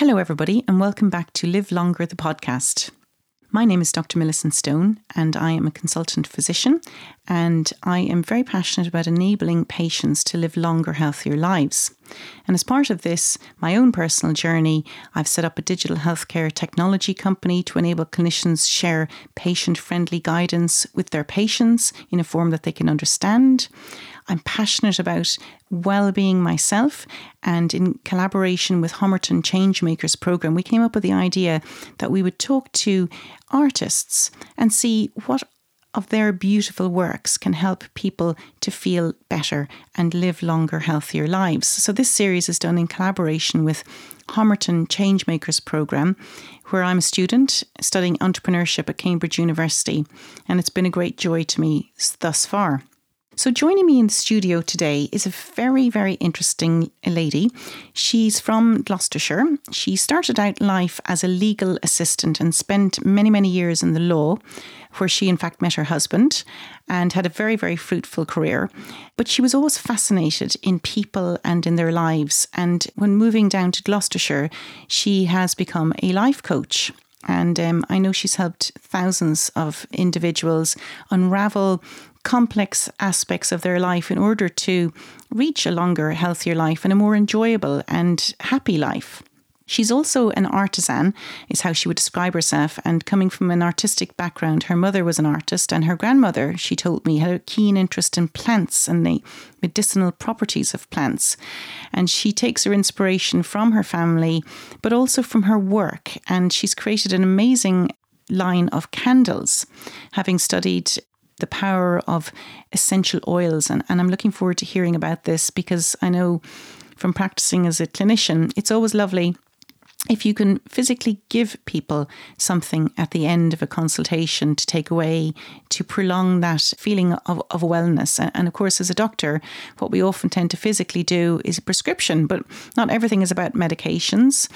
Hello, everybody, and welcome back to Live Longer, the podcast. My name is Dr. Millicent Stone, and I am a consultant physician. And I am very passionate about enabling patients to live longer, healthier lives. And as part of this, my own personal journey, I've set up a digital healthcare technology company to enable clinicians share patient friendly guidance with their patients in a form that they can understand. I'm passionate about well-being myself and in collaboration with Homerton Changemakers program we came up with the idea that we would talk to artists and see what of their beautiful works can help people to feel better and live longer, healthier lives. So, this series is done in collaboration with Homerton Changemakers program, where I'm a student studying entrepreneurship at Cambridge University, and it's been a great joy to me thus far. So, joining me in the studio today is a very, very interesting lady. She's from Gloucestershire. She started out life as a legal assistant and spent many, many years in the law, where she, in fact, met her husband and had a very, very fruitful career. But she was always fascinated in people and in their lives. And when moving down to Gloucestershire, she has become a life coach. And um, I know she's helped thousands of individuals unravel complex aspects of their life in order to reach a longer, healthier life and a more enjoyable and happy life. She's also an artisan, is how she would describe herself. And coming from an artistic background, her mother was an artist, and her grandmother, she told me, had a keen interest in plants and the medicinal properties of plants. And she takes her inspiration from her family, but also from her work. And she's created an amazing line of candles, having studied the power of essential oils. And, and I'm looking forward to hearing about this because I know from practicing as a clinician, it's always lovely if you can physically give people something at the end of a consultation to take away to prolong that feeling of, of wellness. And of course, as a doctor, what we often tend to physically do is a prescription, but not everything is about medications.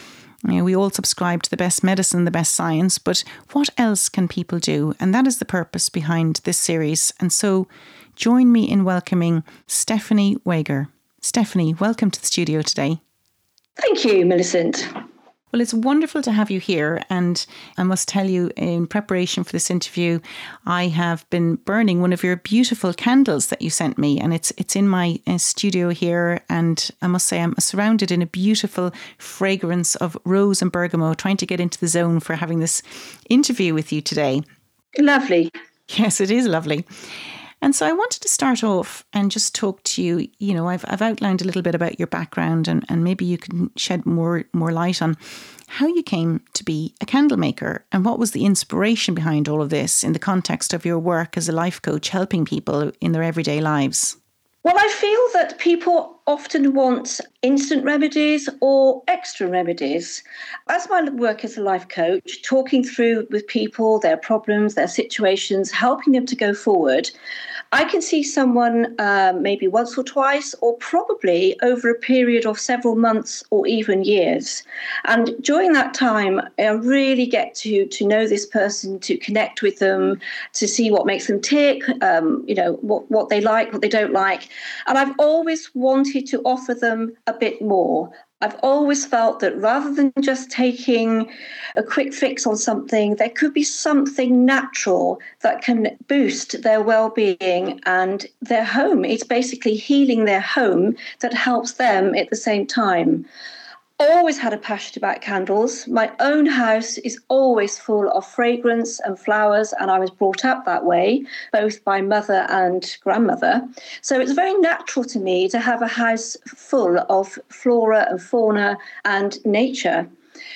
You know, we all subscribe to the best medicine, the best science, but what else can people do? And that is the purpose behind this series. And so join me in welcoming Stephanie Wager. Stephanie, welcome to the studio today. Thank you, Millicent. Well, it's wonderful to have you here. And I must tell you, in preparation for this interview, I have been burning one of your beautiful candles that you sent me. And it's it's in my uh, studio here. And I must say, I'm surrounded in a beautiful fragrance of rose and bergamot, trying to get into the zone for having this interview with you today. Lovely. Yes, it is lovely. And so I wanted to start off and just talk to you. You know, I've, I've outlined a little bit about your background, and, and maybe you can shed more more light on how you came to be a candle maker and what was the inspiration behind all of this in the context of your work as a life coach, helping people in their everyday lives. Well, I feel that people often want instant remedies or extra remedies. As my work as a life coach, talking through with people their problems, their situations, helping them to go forward, I can see someone uh, maybe once or twice, or probably over a period of several months or even years. And during that time, I really get to to know this person, to connect with them, to see what makes them tick, um, you know, what what they like, what they don't like. And I've always wanted to offer them a bit more. I've always felt that rather than just taking a quick fix on something, there could be something natural that can boost their well being and their home. It's basically healing their home that helps them at the same time always had a passion about candles. My own house is always full of fragrance and flowers, and I was brought up that way, both by mother and grandmother. So it's very natural to me to have a house full of flora and fauna and nature.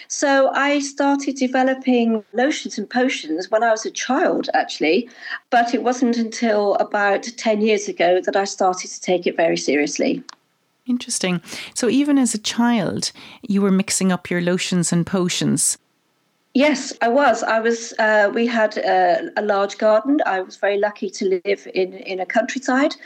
So I started developing lotions and potions when I was a child, actually, but it wasn't until about 10 years ago that I started to take it very seriously. Interesting. So even as a child, you were mixing up your lotions and potions. Yes, I was. I was. Uh, we had a, a, large garden. I was very lucky to live in in a countryside,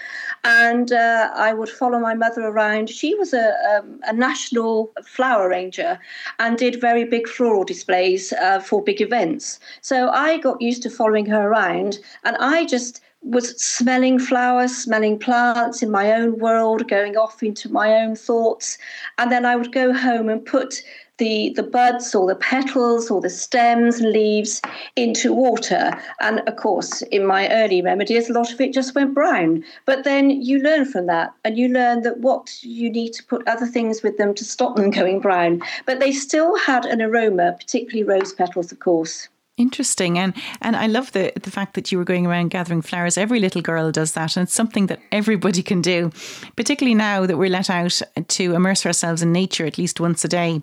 and uh, I would follow my mother around. She was a, um, a national flower ranger and did very big floral displays uh, for big events. So I got used to following her around, and I just was smelling flowers, smelling plants in my own world, going off into my own thoughts. And then I would go home and put the, the buds or the petals or the stems and leaves into water. And of course, in my early remedies, a lot of it just went brown. But then you learn from that and you learn that what you need to put other things with them to stop them going brown. But they still had an aroma, particularly rose petals, of course. Interesting, and and I love the the fact that you were going around gathering flowers. Every little girl does that, and it's something that everybody can do. Particularly now that we're let out to immerse ourselves in nature at least once a day.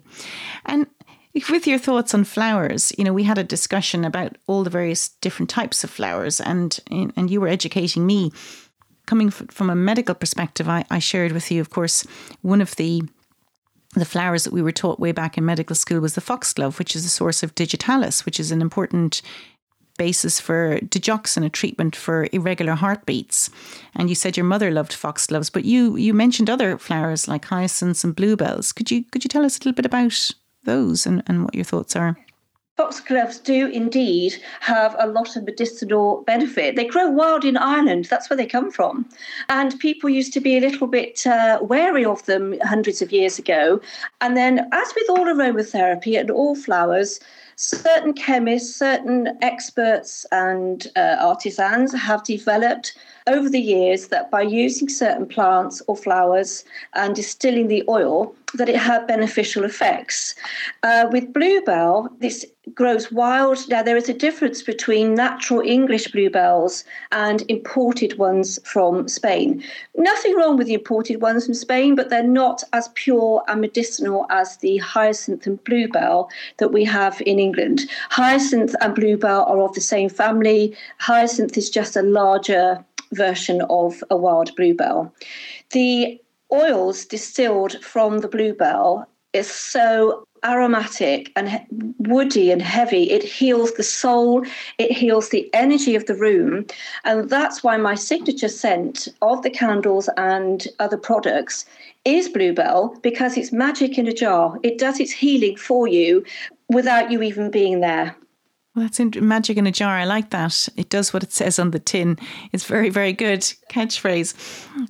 And with your thoughts on flowers, you know, we had a discussion about all the various different types of flowers, and and you were educating me. Coming from a medical perspective, I, I shared with you, of course, one of the the flowers that we were taught way back in medical school was the foxglove, which is a source of digitalis, which is an important basis for digoxin, a treatment for irregular heartbeats. And you said your mother loved foxgloves, but you you mentioned other flowers like hyacinths and bluebells. Could you could you tell us a little bit about those and, and what your thoughts are? Foxgloves do indeed have a lot of medicinal benefit. They grow wild in Ireland, that's where they come from. And people used to be a little bit uh, wary of them hundreds of years ago. And then, as with all aromatherapy and all flowers, certain chemists, certain experts, and uh, artisans have developed over the years that by using certain plants or flowers and distilling the oil, that it had beneficial effects. Uh, with bluebell, this grows wild. Now, there is a difference between natural English bluebells and imported ones from Spain. Nothing wrong with the imported ones from Spain, but they're not as pure and medicinal as the hyacinth and bluebell that we have in England. Hyacinth and bluebell are of the same family. Hyacinth is just a larger version of a wild bluebell. The oils distilled from the bluebell is so aromatic and woody and heavy. It heals the soul, it heals the energy of the room. And that's why my signature scent of the candles and other products is Bluebell because it's magic in a jar. It does its healing for you without you even being there. Well, that's magic in a jar. I like that. It does what it says on the tin. It's very, very good catchphrase.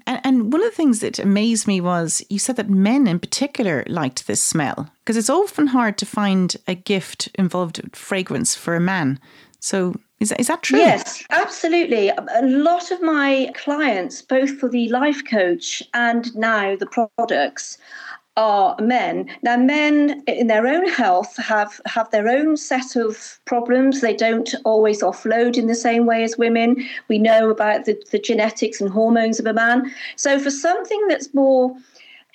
And, and one of the things that amazed me was you said that men in particular liked this smell because it's often hard to find a gift involved fragrance for a man. So is that, is that true? Yes, absolutely. A lot of my clients, both for the life coach and now the products, are men. Now, men in their own health have, have their own set of problems. They don't always offload in the same way as women. We know about the, the genetics and hormones of a man. So, for something that's more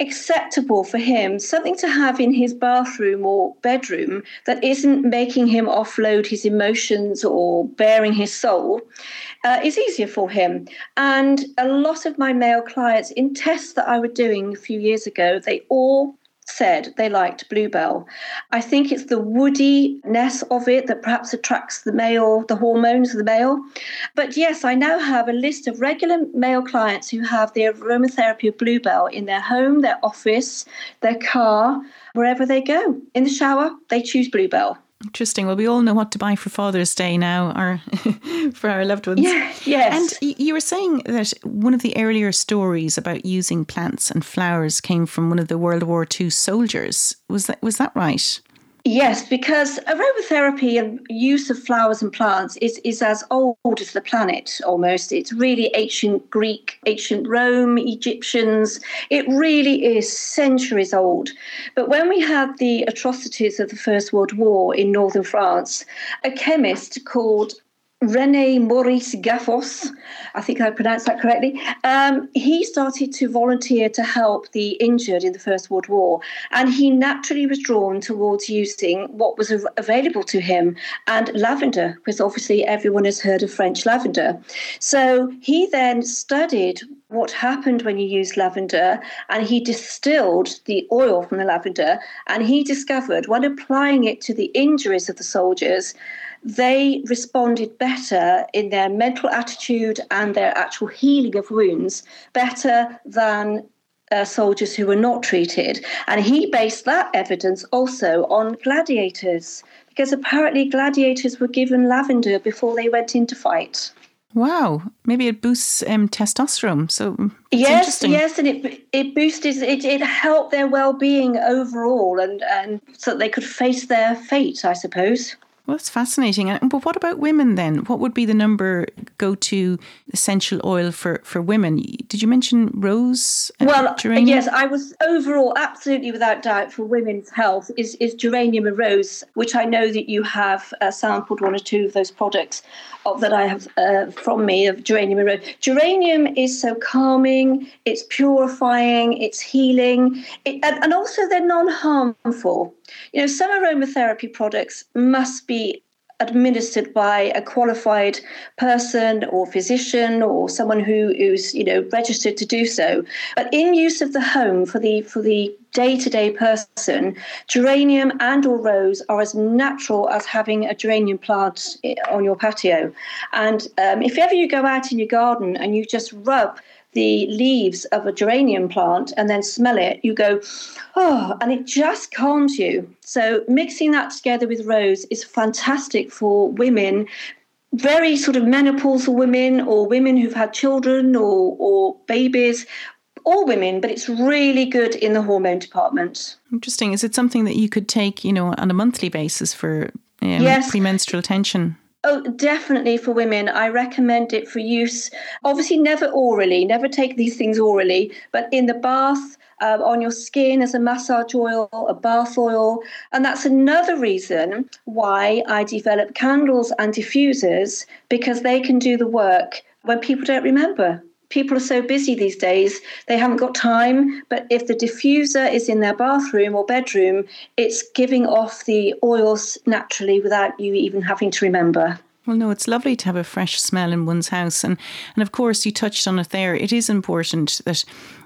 acceptable for him, something to have in his bathroom or bedroom that isn't making him offload his emotions or bearing his soul, uh, is easier for him. And a lot of my male clients, in tests that I was doing a few years ago, they all said they liked Bluebell. I think it's the woodiness of it that perhaps attracts the male, the hormones of the male. But yes, I now have a list of regular male clients who have the aromatherapy of Bluebell in their home, their office, their car, wherever they go. In the shower, they choose Bluebell. Interesting. Well, we all know what to buy for Father's Day now, or for our loved ones. Yeah, yes. And you were saying that one of the earlier stories about using plants and flowers came from one of the World War II soldiers. Was that was that right? Yes, because aromatherapy and use of flowers and plants is, is as old as the planet almost. It's really ancient Greek, ancient Rome, Egyptians. It really is centuries old. But when we had the atrocities of the First World War in northern France, a chemist called Rene Maurice Gaffos, I think I pronounced that correctly, um, he started to volunteer to help the injured in the First World War. And he naturally was drawn towards using what was available to him and lavender, because obviously everyone has heard of French lavender. So he then studied what happened when you use lavender and he distilled the oil from the lavender and he discovered when applying it to the injuries of the soldiers they responded better in their mental attitude and their actual healing of wounds better than uh, soldiers who were not treated. And he based that evidence also on gladiators, because apparently gladiators were given lavender before they went into fight. Wow, maybe it boosts um, testosterone. So yes, yes, and it it boosted it. It helped their well being overall, and and so they could face their fate, I suppose. Well, that's fascinating. But what about women then? What would be the number go to essential oil for, for women? Did you mention rose? Well, geranium? yes, I was overall absolutely without doubt for women's health is, is geranium and rose, which I know that you have uh, sampled one or two of those products of that I have uh, from me of geranium and rose. Geranium is so calming, it's purifying, it's healing, it, and, and also they're non harmful. You know, some aromatherapy products must be administered by a qualified person or physician or someone who is you know registered to do so. But in use of the home for the for the day-to-day person geranium and or rose are as natural as having a geranium plant on your patio. And um, if ever you go out in your garden and you just rub the leaves of a geranium plant and then smell it, you go, oh, and it just calms you. So mixing that together with rose is fantastic for women very sort of menopausal women or women who've had children or, or babies all women, but it's really good in the hormone department. Interesting. Is it something that you could take, you know, on a monthly basis for um, yes. premenstrual tension? Oh, definitely for women. I recommend it for use. Obviously, never orally, never take these things orally, but in the bath, um, on your skin as a massage oil, a bath oil. And that's another reason why I develop candles and diffusers because they can do the work when people don't remember people are so busy these days, they haven't got time. But if the diffuser is in their bathroom or bedroom, it's giving off the oils naturally without you even having to remember. Well, no, it's lovely to have a fresh smell in one's house. And, and of course, you touched on it there. It is important that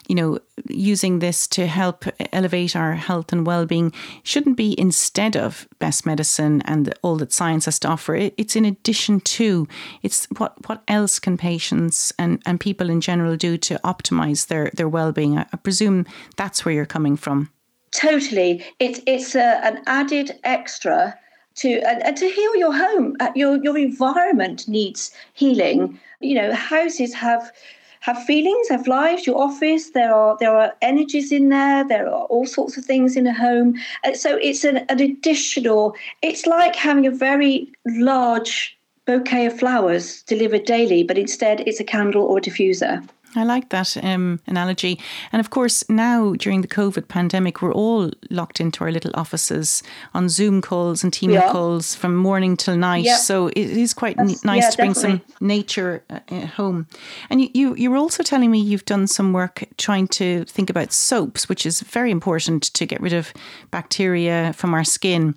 you know, using this to help elevate our health and well-being shouldn't be instead of best medicine and all that science has to offer. It's in addition to. It's what what else can patients and, and people in general do to optimize their their well-being? I, I presume that's where you're coming from. Totally, it's it's a, an added extra to and, and, to heal your home. Uh, your your environment needs healing. You know, houses have have feelings, have lives. Your office, there are there are energies in there. There are all sorts of things in a home. And so it's an, an additional. It's like having a very large bouquet of flowers delivered daily, but instead it's a candle or a diffuser. I like that um, analogy. And of course, now during the COVID pandemic, we're all locked into our little offices on Zoom calls and team calls from morning till night. So it is quite nice yeah, to bring definitely. some nature uh, home. And you, you, you were also telling me you've done some work trying to think about soaps, which is very important to get rid of bacteria from our skin.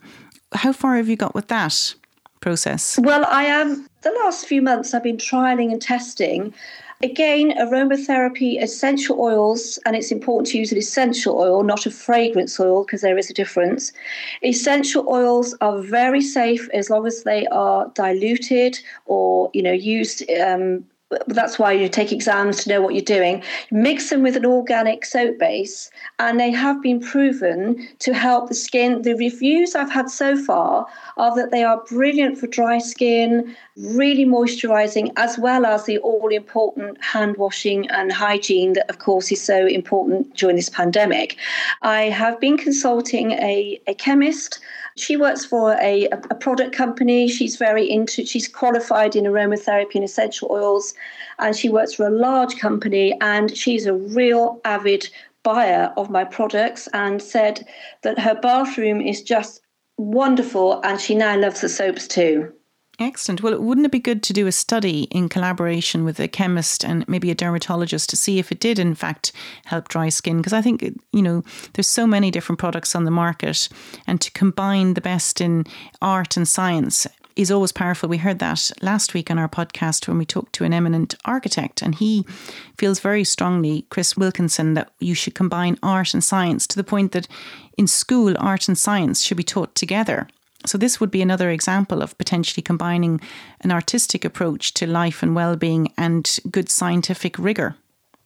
How far have you got with that process? Well, I am. The last few months, I've been trialing and testing Again, aromatherapy, essential oils, and it's important to use an essential oil, not a fragrance oil, because there is a difference. Essential oils are very safe as long as they are diluted or, you know, used um, that's why you take exams to know what you're doing. Mix them with an organic soap base, and they have been proven to help the skin. The reviews I've had so far are that they are brilliant for dry skin, really moisturizing, as well as the all important hand washing and hygiene that, of course, is so important during this pandemic. I have been consulting a, a chemist she works for a, a product company. She's very into, she's qualified in aromatherapy and essential oils, and she works for a large company. And she's a real avid buyer of my products and said that her bathroom is just wonderful and she now loves the soaps too. Excellent. Well, wouldn't it be good to do a study in collaboration with a chemist and maybe a dermatologist to see if it did, in fact, help dry skin? Because I think, you know, there's so many different products on the market, and to combine the best in art and science is always powerful. We heard that last week on our podcast when we talked to an eminent architect, and he feels very strongly, Chris Wilkinson, that you should combine art and science to the point that in school, art and science should be taught together. So, this would be another example of potentially combining an artistic approach to life and well being and good scientific rigour.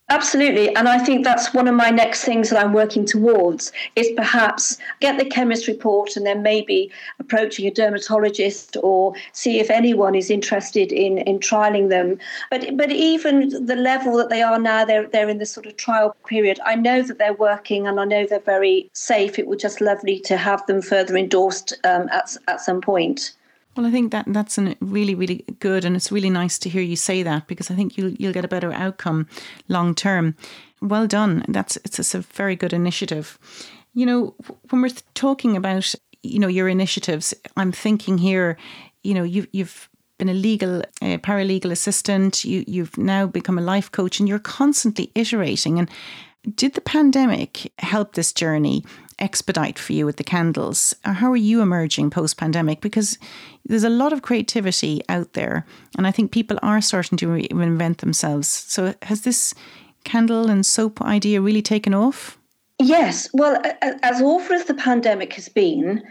Absolutely. And I think that's one of my next things that I'm working towards is perhaps get the chemist report and then maybe approaching a dermatologist or see if anyone is interested in, in trialing them. But but even the level that they are now, they're they're in the sort of trial period. I know that they're working and I know they're very safe. It would just lovely to have them further endorsed um, at at some point. Well, I think that that's an really, really good, and it's really nice to hear you say that because I think you'll you'll get a better outcome long term. Well done. That's it's, it's a very good initiative. You know, when we're talking about you know your initiatives, I'm thinking here. You know, you you've been a legal uh, paralegal assistant. You you've now become a life coach, and you're constantly iterating. And did the pandemic help this journey? Expedite for you with the candles? How are you emerging post pandemic? Because there's a lot of creativity out there, and I think people are starting to reinvent themselves. So, has this candle and soap idea really taken off? Yes. Well, as awful as the pandemic has been,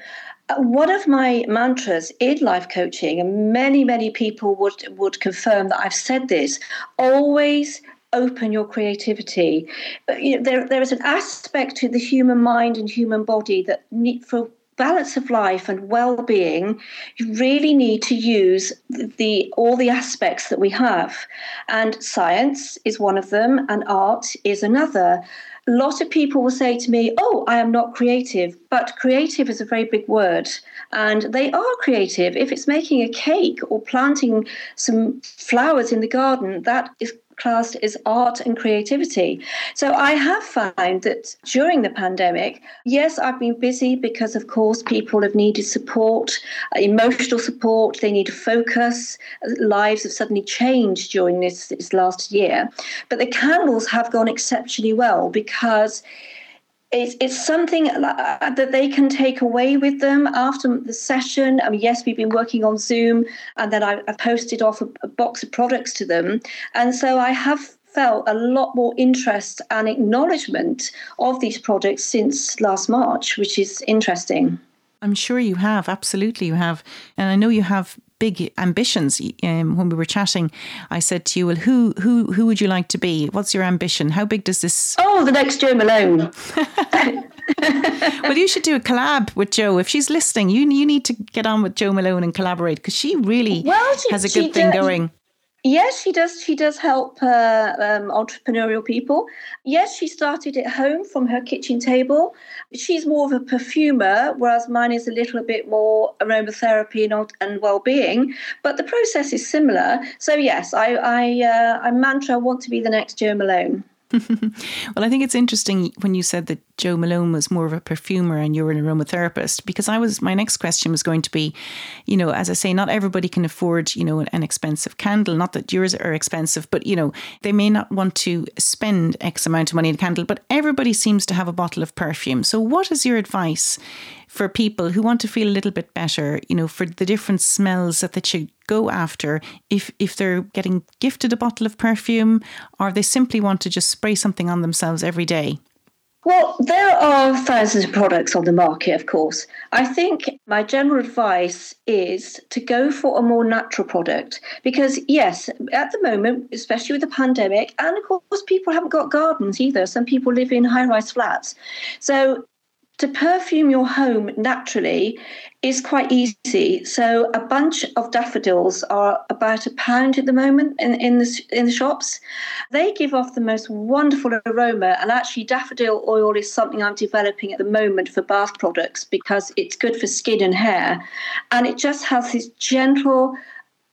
uh, one of my mantras in life coaching, and many, many people would, would confirm that I've said this always open your creativity. But you know, there, there is an aspect to the human mind and human body that need, for balance of life and well-being you really need to use the, the, all the aspects that we have. And science is one of them and art is another. A lot of people will say to me oh i am not creative but creative is a very big word and they are creative. If it's making a cake or planting some flowers in the garden that is classed as art and creativity. So I have found that during the pandemic, yes, I've been busy because, of course, people have needed support, uh, emotional support, they need focus. Lives have suddenly changed during this, this last year. But the candles have gone exceptionally well because it's, it's something uh, that they can take away with them after the session. I mean, yes, we've been working on Zoom, and then I, have posted off a, a box of products to them. And so I have felt a lot more interest and acknowledgement of these products since last March, which is interesting. I'm sure you have. Absolutely, you have. And I know you have big ambitions. Um, when we were chatting, I said to you, "Well, who who who would you like to be? What's your ambition? How big does this?" Oh, the next Jo Malone. well, you should do a collab with Jo If she's listening, you you need to get on with Jo Malone and collaborate because she really well, she, has a good thing going. Yes, she does. She does help uh, um, entrepreneurial people. Yes, she started at home from her kitchen table. She's more of a perfumer, whereas mine is a little bit more aromatherapy and, and well-being. But the process is similar. So yes, I I, uh, I mantra want to be the next Jo Malone. well, I think it's interesting when you said that Jo Malone was more of a perfumer and you're an aromatherapist, because I was my next question was going to be, you know, as I say, not everybody can afford, you know, an, an expensive candle. Not that yours are expensive, but you know, they may not want to spend X amount of money on a candle, but everybody seems to have a bottle of perfume. So, what is your advice for people who want to feel a little bit better, you know, for the different smells that they should go after if if they're getting gifted a bottle of perfume or they simply want to just spray something on themselves every day? Well, there are thousands of products on the market, of course. I think my general advice is to go for a more natural product because, yes, at the moment, especially with the pandemic, and of course, people haven't got gardens either. Some people live in high rise flats. So to perfume your home naturally is quite easy. So a bunch of daffodils are about a pound at the moment in, in the in the shops. They give off the most wonderful aroma, and actually daffodil oil is something I'm developing at the moment for bath products because it's good for skin and hair, and it just has this gentle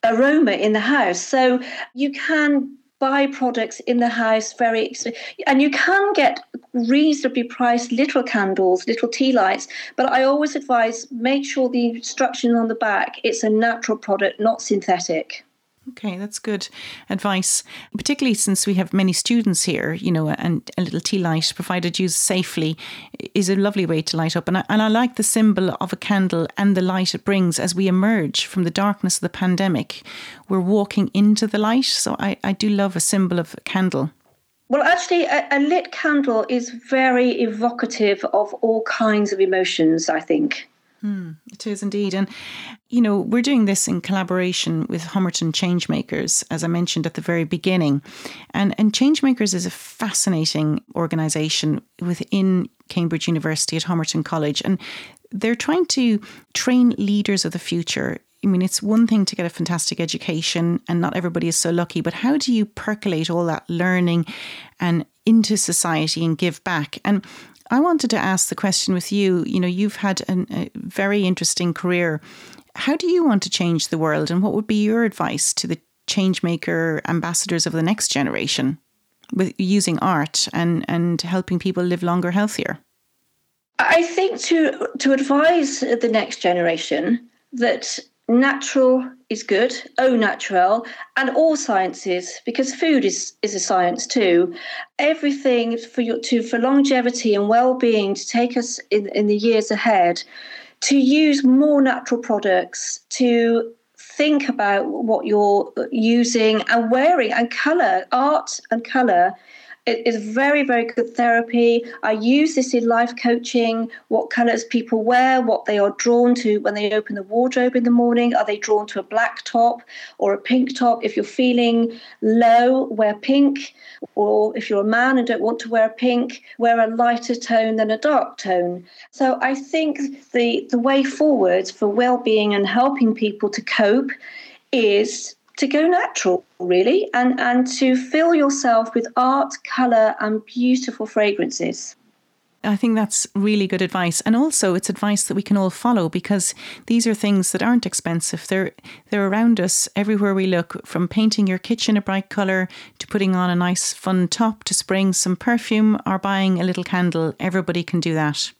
aroma in the house. So you can buy products in the house very and you can get reasonably priced little candles little tea lights but i always advise make sure the instructions on the back. It's a natural product not synthetic Okay, that's good advice. Particularly since we have many students here, you know, and a little tea light, provided used safely, is a lovely way to light up. And I, and I like the symbol of a candle and the light it brings as we emerge from the darkness of the pandemic. We're walking into the light. So I, I do love a symbol of a candle. Well, actually, a, a lit candle is very evocative of all kinds of emotions, I think. Hmm, it is indeed. And, you know, we're doing this in collaboration with Homerton Changemakers, as I mentioned at the very beginning. And, and Changemakers is a fascinating organisation within Cambridge University at Homerton College. And they're trying to train leaders of the future. I mean, it's one thing to get a fantastic education, and not everybody is so lucky, but how do you percolate all that learning and into society and give back? And I wanted to ask the question with you. You know, you've had an, a very interesting career. How do you want to change the world, and what would be your advice to the changemaker ambassadors of the next generation with using art and and helping people live longer, healthier? I think to to advise the next generation that natural is good, au naturel, and all sciences, because food is, is a science too. Everything for your to for longevity and well-being to take us in, in the years ahead, to use more natural products, to think about what you're uh, using and wearing and color, art and color it is very, very good therapy. I use this in life coaching what colors people wear, what they are drawn to when they open the wardrobe in the morning. Are they drawn to a black top or a pink top? If you're feeling low, wear pink. Or if you're a man and don't want to wear pink, wear a lighter tone than a dark tone. So I think the, the way forward for well being and helping people to cope is to go natural really and and to fill yourself with art color and beautiful fragrances I think that's really good advice. And also it's advice that we can all follow because these are things that aren't expensive. They're they're around us everywhere we look, from painting your kitchen a bright colour to putting on a nice fun top to spraying some perfume or buying a little candle. Everybody can do that.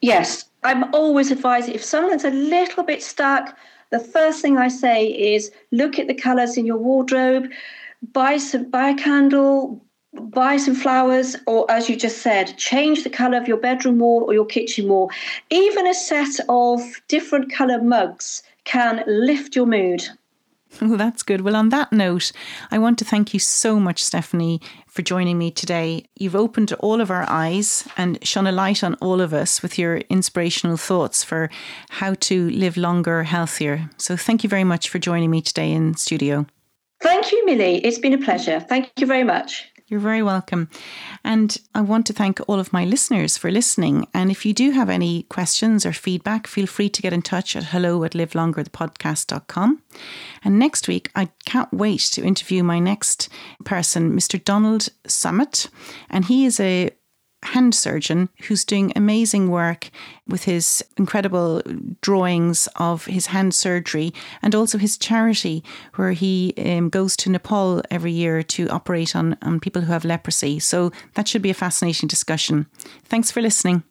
Yes. I'm always advising if someone's a little bit stuck, the first thing I say is look at the colours in your wardrobe, buy some buy a candle, buy some flowers, or as you just said, change the colour of your bedroom wall or your kitchen wall. Even a set of different colour mugs can lift your mood. Well, that's good. Well, on that note, I want to thank you so much, Stephanie, for joining me today. You've opened all of our eyes and shone a light on all of us with your inspirational thoughts for how to live longer, healthier. So, thank you very much for joining me today in studio. Thank you, Millie. It's been a pleasure. Thank you very much. You're very welcome. And I want to thank all of my listeners for listening. And if you do have any questions or feedback, feel free to get in touch at hello at livelongerthepodcast.com. And next week, I can't wait to interview my next person, Mr. Donald Sammut. And he is a hand surgeon who's doing amazing work with his incredible drawings of his hand surgery and also his charity, where he um, goes to Nepal every year to operate on, on people who have leprosy. So that should be a fascinating discussion. Thanks for listening.